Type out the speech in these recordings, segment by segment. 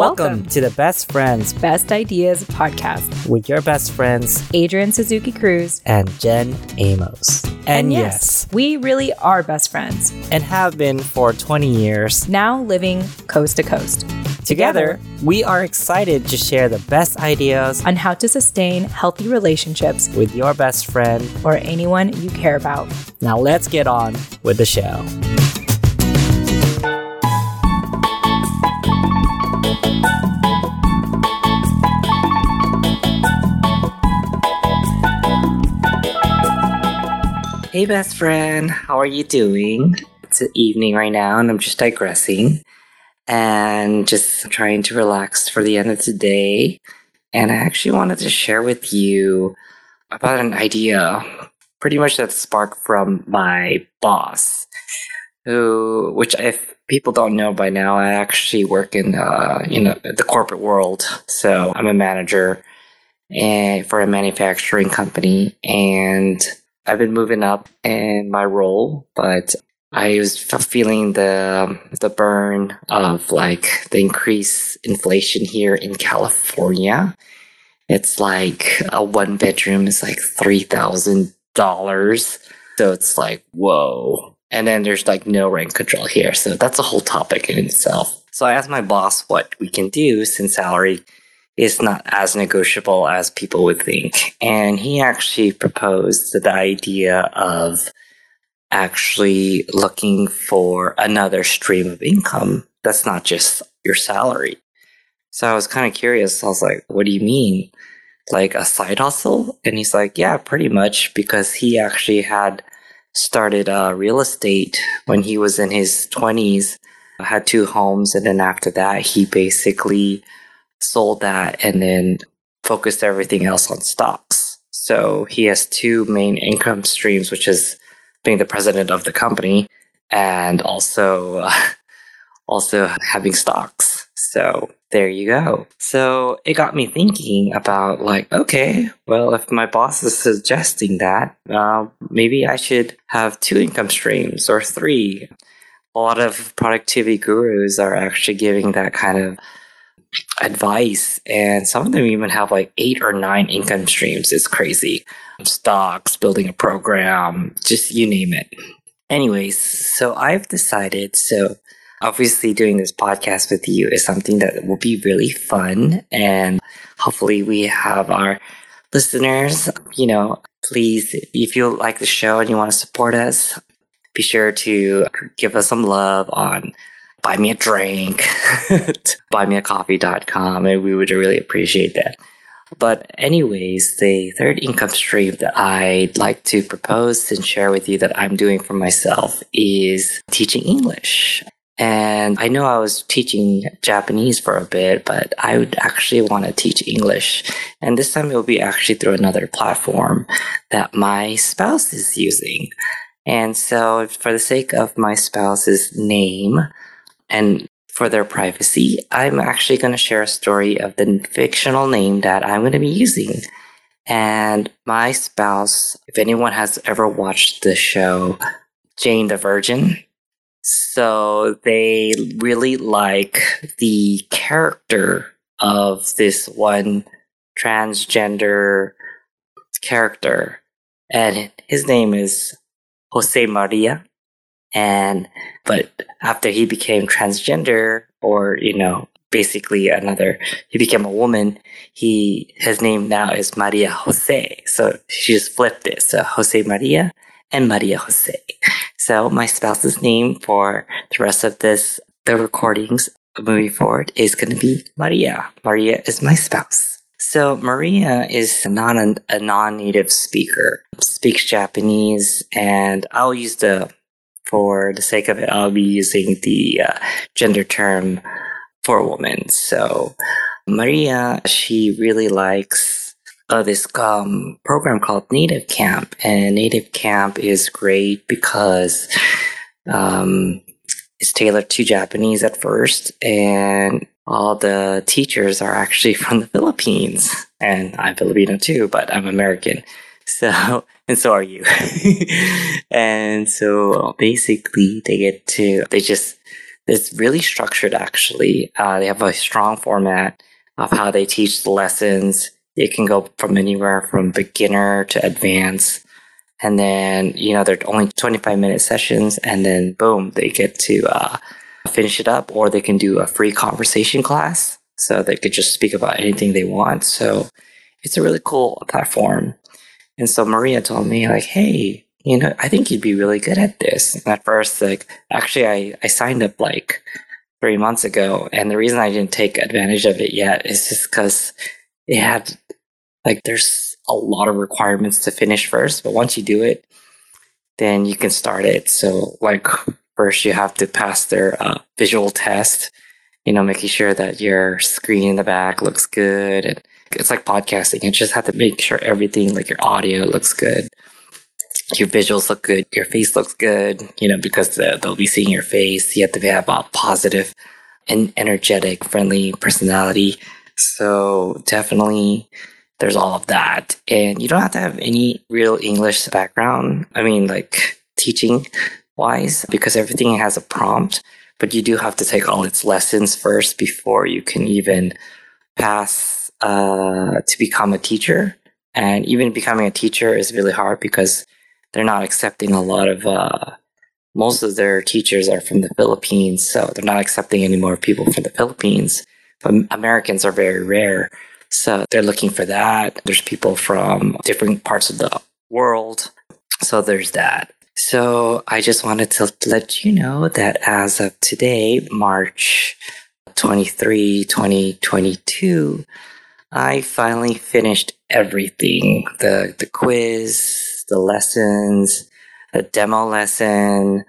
Welcome to the Best Friends Best Ideas podcast with your best friends, Adrian Suzuki Cruz and Jen Amos. And, yes, we really are best friends and have been for 20 years. now living coast to coast Together, we are excited to share the best ideas on how to sustain healthy relationships with your best friend. or anyone you care about. Now, let's get on with the show. Hey, best friend, how are you doing? It's evening right now, and I'm just digressing and just trying to relax for the end of the day. And I actually wanted to share with you about an idea, pretty much that sparked from my boss, who, which if people don't know by now, I actually work in, uh, you know, the corporate world. So I'm a manager and for a manufacturing company, and I've been moving up in my role, but I was feeling the the burn of like the increased inflation here in California. It's like a one bedroom is like three thousand dollars, so it's like whoa. And then there's like no rent control here, so that's a whole topic in itself. So I asked my boss what we can do since salary is not as negotiable as people would think. And he actually proposed the idea of actually looking for another stream of income that's not just your salary. So I was kind of curious. I was like, what do you mean? Like a side hustle? And he's like, yeah, pretty much, because he actually had started uh, real estate when he was in his 20s, had two homes. And then after that, he basically sold that and then focused everything else on stocks. So he has two main income streams, which is being the president of the company and also also having stocks. So there you go. So it got me thinking about like, okay, well, if my boss is suggesting that, uh, maybe I should have two income streams or three. A lot of productivity gurus are actually giving that kind of advice, and some of them even have like eight or nine income streams. It's crazy. Stocks, building a program, just you name it. Anyways, so I've decided, so obviously doing this podcast with you is something that will be really fun, and hopefully we have our listeners, you know, please, if you like the show and you want to support us, be sure to give us some love on buy me a drink, buymeacoffee.com, and we would really appreciate that. But, anyways, the third income stream that I'd like to propose and share with you that I'm doing for myself is teaching English. And I know I was teaching Japanese for a bit, but I would actually want to teach English. And this time it will be actually through another platform that my spouse is using. And so, for the sake of my spouse's name, and for their privacy, I'm actually going to share a story of the fictional name that I'm going to be using. And my spouse, if anyone has ever watched the show Jane the Virgin, so they really like the character of this one transgender character. And his name is Jose Maria and but after he became transgender or you know basically another he became a woman he his name now is maria jose. So she just flipped it. So jose maria and maria jose. So my spouse's name for the rest of this the recordings moving forward is going to be maria. Maria is my spouse. So Maria is a, a non-native speaker, speaks Japanese, and I'll use the for the sake of it, I'll be using the uh, gender term for woman. So Maria, she really likes uh, this um, program called Native Camp, and Native Camp is great because um, it's tailored to Japanese at first, and all the teachers are actually from the Philippines, and I'm Filipino too, but I'm American. So, and so are you. and so basically they get to, they just, it's really structured actually. Uh, they have a strong format of how they teach the lessons. It can go from anywhere from beginner to advanced. And then, you know, they're only 25 minute sessions and then boom, they get to uh, finish it up or they can do a free conversation class. So they could just speak about anything they want. So it's a really cool platform. And so Maria told me like, Hey, you know, I think you'd be really good at this. And at first, like, actually, I, I signed up like three months ago. And the reason I didn't take advantage of it yet is just because it had, like, there's a lot of requirements to finish first. But once you do it, then you can start it. So, like, first you have to pass their uh, visual test, you know, making sure that your screen in the back looks good. And it's like podcasting. You just have to make sure everything, like your audio looks good your visuals look good, your face looks good, you know, because they'll be seeing your face. You have to have a positive and energetic, friendly personality. So definitely there's all of that. And you don't have to have any real English background. I mean, like teaching wise, because everything has a prompt, but you do have to take all its lessons first before you can even pass uh, to become a teacher. And even becoming a teacher is really hard because they're not accepting a lot of uh, most of their teachers are from the Philippines, so they're not accepting any more people from the Philippines. But Americans are very rare, so they're looking for that. There's people from different parts of the world, so there's that. So I just wanted to let you know that as of today, March 23, 2022, I finally finished everything the the quiz, the lessons, the demo lesson,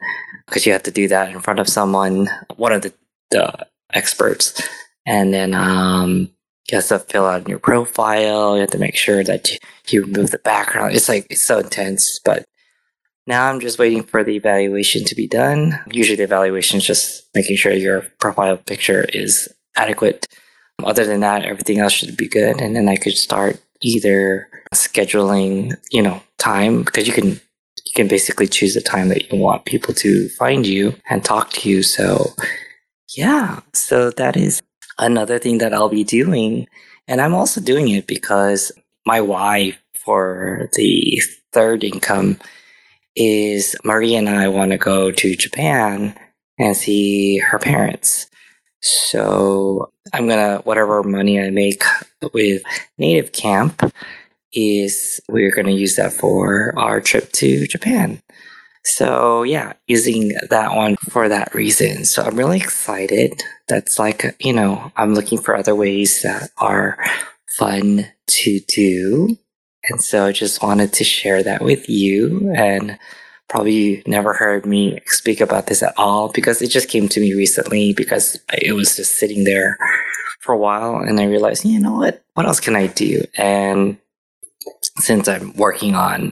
because you have to do that in front of someone, one of the, the experts. And then um, you have to fill out your profile. You have to make sure that you, you remove the background. It's like, it's so intense. But now I'm just waiting for the evaluation to be done. Usually the evaluation is just making sure your profile picture is adequate. Other than that, everything else should be good. And then I could start either scheduling, you know, time because you can you can basically choose the time that you want people to find you and talk to you. So yeah, so that is another thing that I'll be doing. And I'm also doing it because my wife for the third income is Marie and I want to go to Japan and see her parents. So I'm gonna whatever money I make with Native Camp is we're gonna use that for our trip to Japan. So yeah, using that one for that reason. So I'm really excited. That's like you know I'm looking for other ways that are fun to do, and so I just wanted to share that with you and probably never heard me speak about this at all because it just came to me recently because it was just sitting there for a while and I realized, you know what? What else can I do? And since I'm working on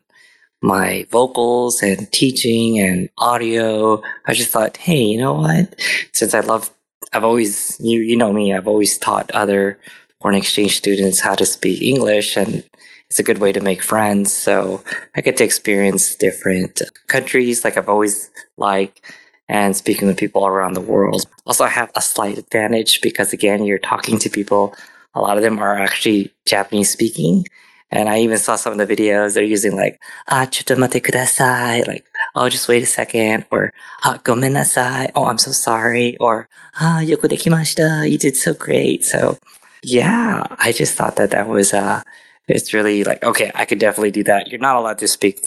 my vocals and teaching and audio, I just thought, hey, you know what? Since I love, I've always, you, you know me, I've always taught other foreign exchange students how to speak English and it's a good way to make friends. So I get to experience different countries like I've always liked and speaking with people around the world. Also, I have a slight advantage because again, you're talking to people. A lot of them are actually Japanese speaking. And I even saw some of the videos they're using like, ah, chutomate kudasai, like, oh, just wait a second, or ah, gomen nasai, oh, I'm so sorry, or ah, yoku dekimashita, you did so great. So, yeah, I just thought that that was uh, it's really like, okay, I could definitely do that. You're not allowed to speak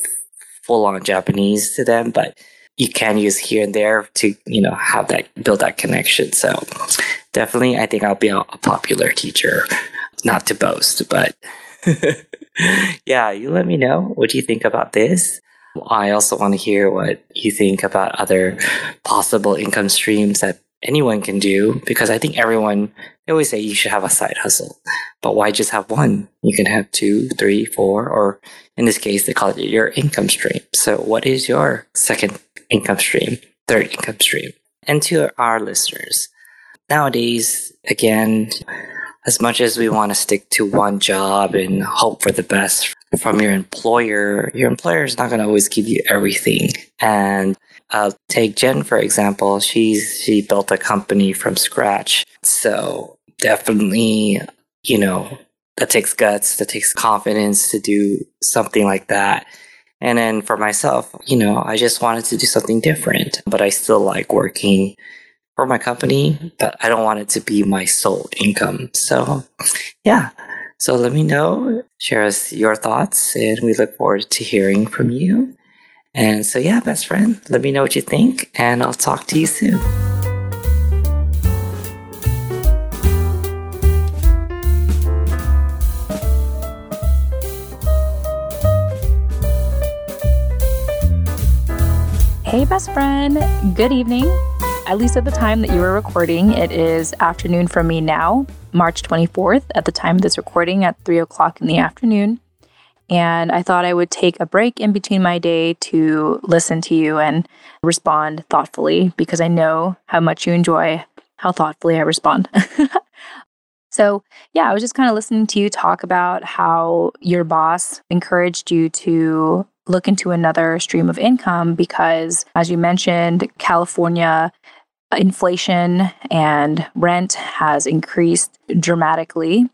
full on Japanese to them, but you can use here and there to, you know, have that, build that connection. So definitely, I think I'll be a, a popular teacher. Not to boast, but yeah, you let me know what you think about this. I also want to hear what you think about other possible income streams that anyone can do because I think everyone, they always say you should have a side hustle. But why just have one? You can have two, three, four, or in this case, they call it your income stream. So what is your second income stream, third income stream? And to our listeners, nowadays, again, as much as we want to stick to one job and hope for the best from your employer, your employer is not going to always give you everything. And uh, take Jen for example. She's she built a company from scratch, so definitely, you know, that takes guts, that takes confidence to do something like that. And then for myself, you know, I just wanted to do something different, but I still like working for my company, but I don't want it to be my sole income. So, yeah. So let me know, share us your thoughts, and we look forward to hearing from you. And so, yeah, best friend, let me know what you think, and I'll talk to you soon. Hey, best friend. Good evening. At least at the time that you are recording, it is afternoon for me now, March 24th, at the time of this recording at 3 o'clock in the afternoon. And I thought I would take a break in between my day to listen to you and respond thoughtfully because I know how much you enjoy how thoughtfully I respond. so, yeah, I was just kind of listening to you talk about how your boss encouraged you to look into another stream of income because, as you mentioned, California inflation and rent has increased dramatically.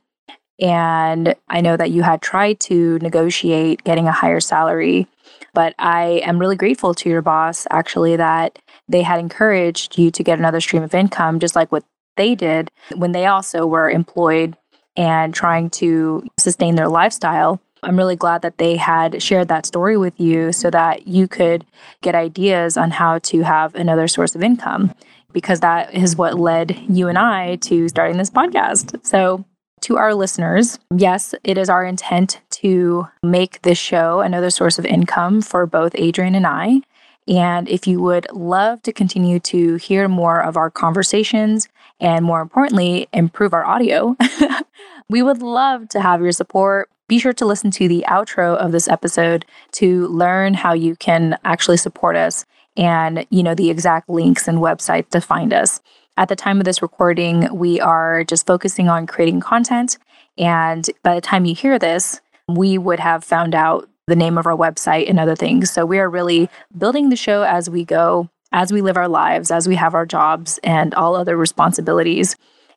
And I know that you had tried to negotiate getting a higher salary, but I am really grateful to your boss actually that they had encouraged you to get another stream of income, just like what they did when they also were employed and trying to sustain their lifestyle. I'm really glad that they had shared that story with you so that you could get ideas on how to have another source of income, because that is what led you and I to starting this podcast. So, to our listeners, yes, it is our intent to make this show another source of income for both Adrian and I. And if you would love to continue to hear more of our conversations and more importantly, improve our audio, we would love to have your support be sure to listen to the outro of this episode to learn how you can actually support us and, you know, the exact links and website to find us. At the time of this recording, we are just focusing on creating content. And by the time you hear this, we would have found out the name of our website and other things. So we are really building the show as we go, as we live our lives, as we have our jobs and all other responsibilities.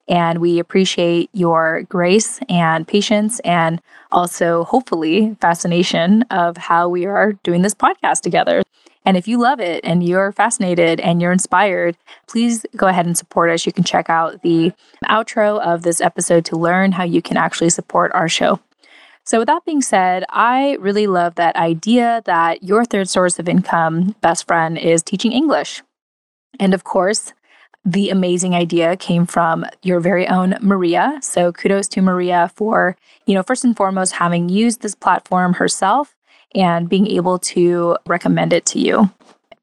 And we appreciate your grace and patience and also, hopefully, fascination of how we are doing this podcast together. And if you love it and you're fascinated and you're inspired, please go ahead and support us. You can check out the outro of this episode to learn how you can actually support our show. So, with that being said, I really love that idea that your third source of income, best friend, is teaching English. And of course, the amazing idea came from your very own Maria. So kudos to Maria for, you know, first and foremost, having used this platform herself and being able to recommend it to you.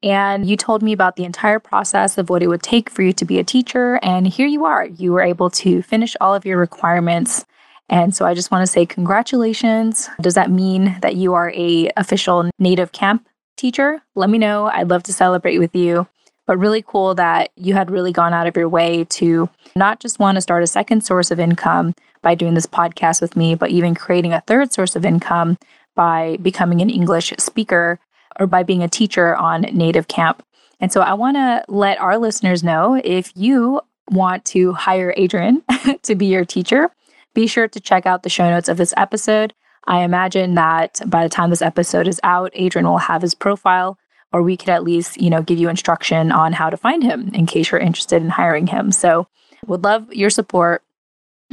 And you told me about the entire process of what it would take for you to be a teacher. And here you are. You were able to finish all of your requirements. And so I just want to say congratulations. Does that mean that you are a official native camp teacher? Let me know. I'd love to celebrate with you but really cool that you had really gone out of your way to not just want to start a second source of income by doing this podcast with me, but even creating a third source of income by becoming an English speaker or by being a teacher on Native Camp. And so I want to let our listeners know if you want to hire Adrian to be your teacher, be sure to check out the show notes of this episode. I imagine that by the time this episode is out, Adrian will have his profile or we could at least, you know, give you instruction on how to find him in case you're interested in hiring him. So, would love your support,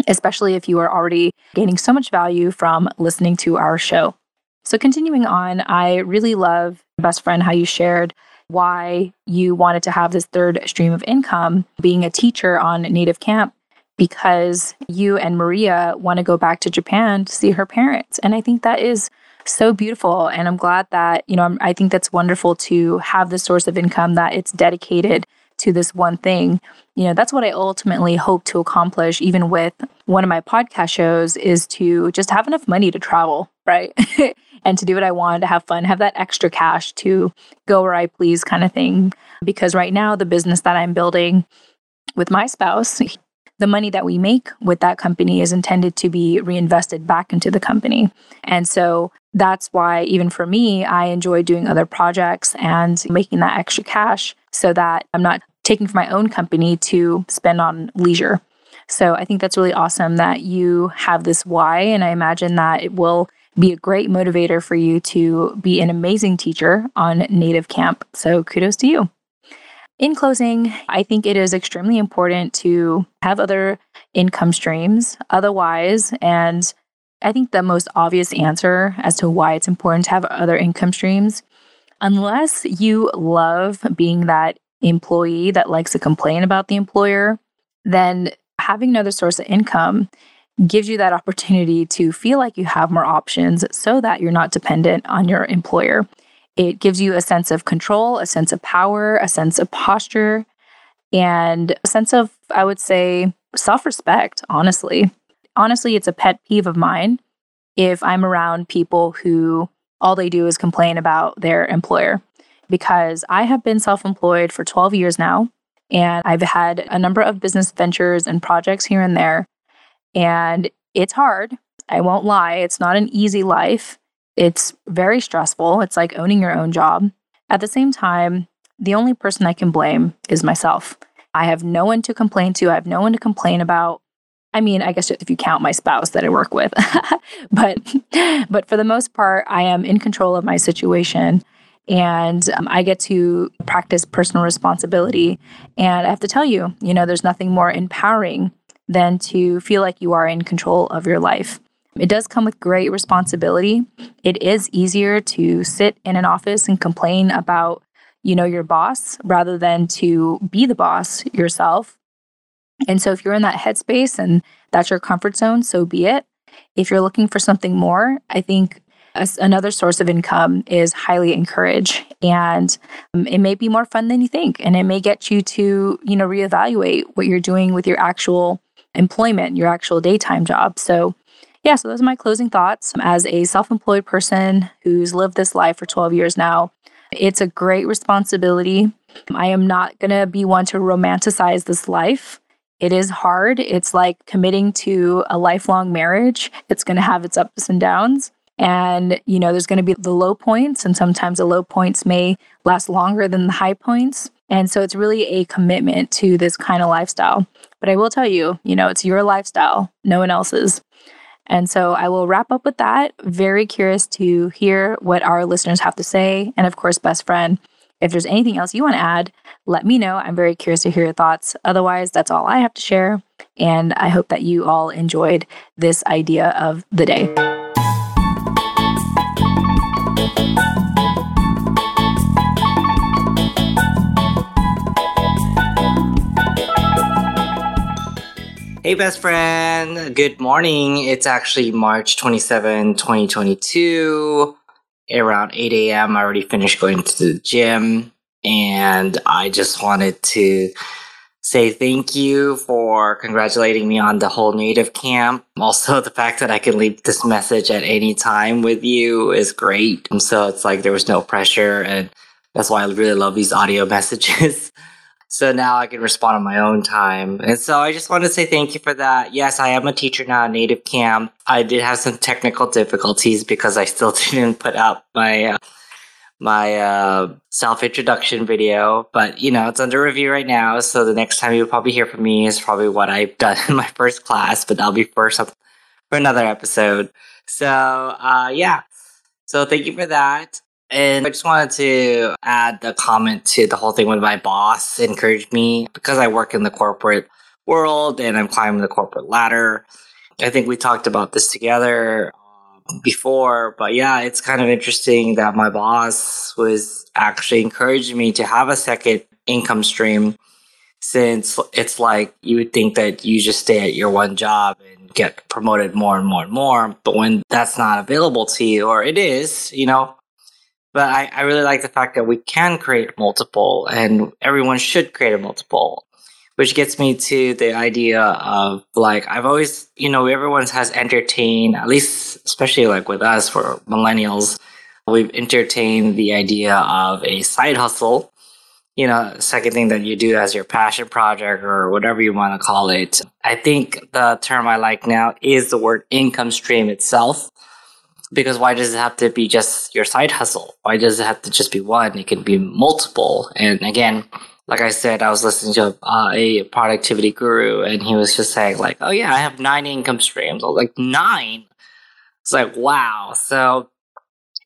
especially if you are already gaining so much value from listening to our show. So, continuing on, I really love, best friend, how you shared why you wanted to have this third stream of income being a teacher on Native Camp because you and Maria want to go back to Japan to see her parents. And I think that is so beautiful. And I'm glad that, you know, I think that's wonderful to have this source of income that it's dedicated to this one thing. You know, that's what I ultimately hope to accomplish, even with one of my podcast shows, is to just have enough money to travel, right? and to do what I want, to have fun, have that extra cash to go where I please kind of thing. Because right now, the business that I'm building with my spouse, the money that we make with that company is intended to be reinvested back into the company. And so that's why, even for me, I enjoy doing other projects and making that extra cash so that I'm not taking from my own company to spend on leisure. So I think that's really awesome that you have this why. And I imagine that it will be a great motivator for you to be an amazing teacher on Native Camp. So kudos to you. In closing, I think it is extremely important to have other income streams. Otherwise, and I think the most obvious answer as to why it's important to have other income streams, unless you love being that employee that likes to complain about the employer, then having another source of income gives you that opportunity to feel like you have more options so that you're not dependent on your employer. It gives you a sense of control, a sense of power, a sense of posture, and a sense of, I would say, self respect, honestly. Honestly, it's a pet peeve of mine if I'm around people who all they do is complain about their employer because I have been self employed for 12 years now. And I've had a number of business ventures and projects here and there. And it's hard. I won't lie. It's not an easy life. It's very stressful. It's like owning your own job. At the same time, the only person I can blame is myself. I have no one to complain to. I have no one to complain about. I mean, I guess if you count my spouse that I work with. but but for the most part, I am in control of my situation and um, I get to practice personal responsibility. And I have to tell you, you know, there's nothing more empowering than to feel like you are in control of your life. It does come with great responsibility. It is easier to sit in an office and complain about, you know, your boss rather than to be the boss yourself. And so if you're in that headspace and that's your comfort zone, so be it. If you're looking for something more, I think another source of income is highly encouraged and um, it may be more fun than you think and it may get you to you know reevaluate what you're doing with your actual employment your actual daytime job so yeah so those are my closing thoughts as a self-employed person who's lived this life for 12 years now it's a great responsibility i am not going to be one to romanticize this life it is hard. It's like committing to a lifelong marriage. It's going to have its ups and downs. And, you know, there's going to be the low points, and sometimes the low points may last longer than the high points. And so it's really a commitment to this kind of lifestyle. But I will tell you, you know, it's your lifestyle, no one else's. And so I will wrap up with that. Very curious to hear what our listeners have to say. And of course, best friend, if there's anything else you want to add, let me know. I'm very curious to hear your thoughts. Otherwise, that's all I have to share. And I hope that you all enjoyed this idea of the day. Hey, best friend. Good morning. It's actually March 27, 2022. Around 8 a.m., I already finished going to the gym. And I just wanted to say thank you for congratulating me on the whole native camp. Also, the fact that I can leave this message at any time with you is great. And so it's like there was no pressure. And that's why I really love these audio messages. So now I can respond on my own time. And so I just want to say thank you for that. Yes, I am a teacher now at Native Camp. I did have some technical difficulties because I still didn't put out my uh, my uh, self introduction video, but you know it's under review right now. So the next time you'll probably hear from me is probably what I've done in my first class, but that'll be for some for another episode. So uh, yeah, so thank you for that. And I just wanted to add a comment to the whole thing when my boss encouraged me because I work in the corporate world and I'm climbing the corporate ladder. I think we talked about this together um, before, but yeah, it's kind of interesting that my boss was actually encouraging me to have a second income stream since it's like you would think that you just stay at your one job and get promoted more and more and more. But when that's not available to you, or it is, you know, but I, I really like the fact that we can create multiple and everyone should create a multiple which gets me to the idea of like I've always you know everyone has entertained at least especially like with us for millennials we've entertained the idea of a side hustle. You know second thing that you do as your passion project or whatever you want to call it. I think the term I like now is the word income stream itself because why does it have to be just your side hustle? Why does it have to just be one? It can be multiple. And again, like I said, I was listening to uh, a productivity guru, and he was just saying like, "Oh yeah, I have nine income streams." I was like, nine. It's like wow. So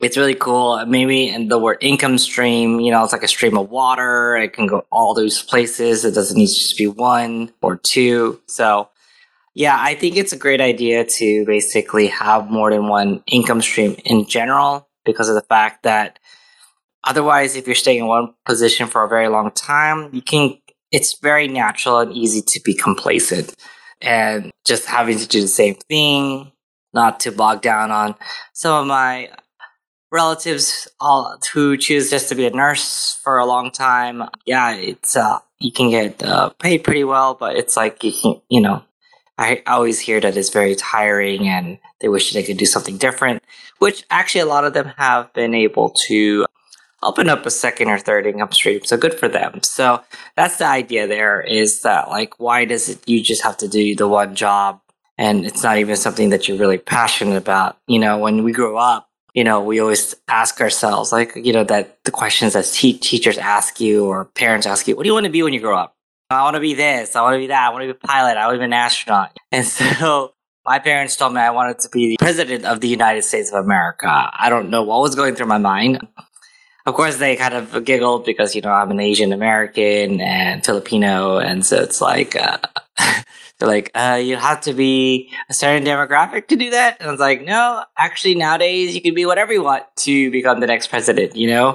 it's really cool. Maybe and the word income stream, you know, it's like a stream of water. It can go all those places. It doesn't need to just be one or two. So yeah, I think it's a great idea to basically have more than one income stream in general because of the fact that otherwise, if you're staying in one position for a very long time, you can, it's very natural and easy to be complacent and just having to do the same thing, not to bog down on some of my relatives all who choose just to be a nurse for a long time. Yeah, it's, uh, you can get uh, paid pretty well, but it's like you can, you know, I always hear that it's very tiring and they wish they could do something different, which actually a lot of them have been able to open up a second or third income stream. So good for them. So that's the idea there is that like, why does it, you just have to do the one job and it's not even something that you're really passionate about? You know, when we grow up, you know, we always ask ourselves, like, you know, that the questions that te- teachers ask you or parents ask you, what do you want to be when you grow up? I want to be this. I want to be that. I want to be a pilot. I want to be an astronaut. And so my parents told me I wanted to be the president of the United States of America. I don't know what was going through my mind. Of course, they kind of giggled because, you know, I'm an Asian American and Filipino. And so it's like, uh, they're like, uh, you have to be a certain demographic to do that. And I was like, no, actually, nowadays you can be whatever you want to become the next president, you know?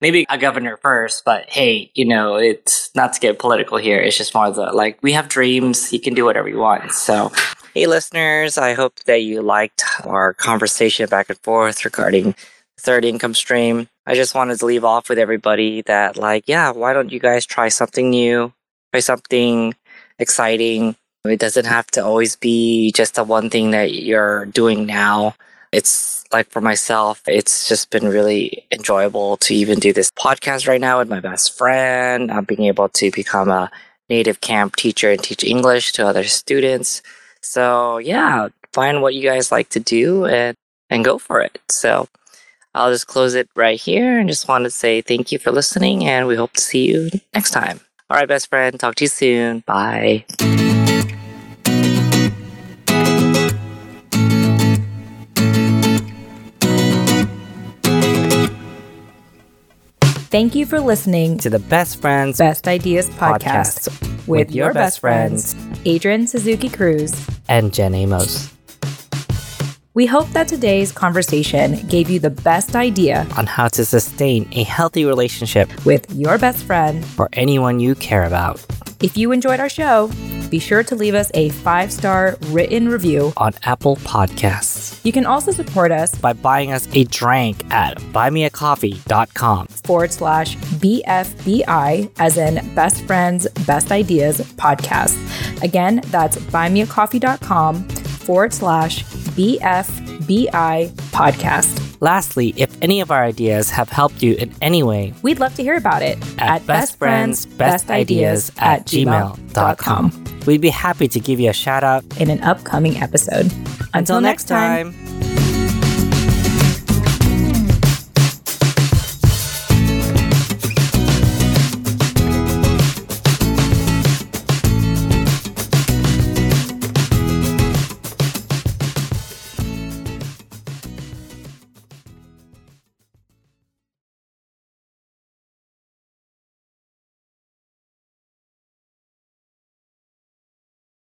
Maybe a governor first, but hey, you know, it's not to get political here. It's just more the like, we have dreams. You can do whatever you want. So, hey, listeners, I hope that you liked our conversation back and forth regarding third income stream. I just wanted to leave off with everybody that, like, yeah, why don't you guys try something new? Try something exciting. It doesn't have to always be just the one thing that you're doing now. It's like for myself, it's just been really enjoyable to even do this podcast right now with my best friend. I'm being able to become a native camp teacher and teach English to other students. So yeah, find what you guys like to do and, and go for it. So I'll just close it right here and just want to say thank you for listening and we hope to see you next time. All right, best friend. Talk to you soon. Bye. Thank you for listening to the Best Friends Best Ideas podcast, podcast with, with your best friends, Adrian Suzuki Cruz and Jen Amos. We hope that today's conversation gave you the best idea on how to sustain a healthy relationship with your best friend or anyone you care about. If you enjoyed our show, be sure to leave us a five star written review on Apple Podcasts. You can also support us by buying us a drink at buymeacoffee.com forward slash BFBI, as in Best Friends, Best Ideas podcast. Again, that's buymeacoffee.com forward slash BFBI podcast. Lastly, if any of our ideas have helped you in any way, we'd love to hear about it at, at bestfriendsbestideas at gmail.com. We'd be happy to give you a shout out in an upcoming episode. Until, Until next time. time.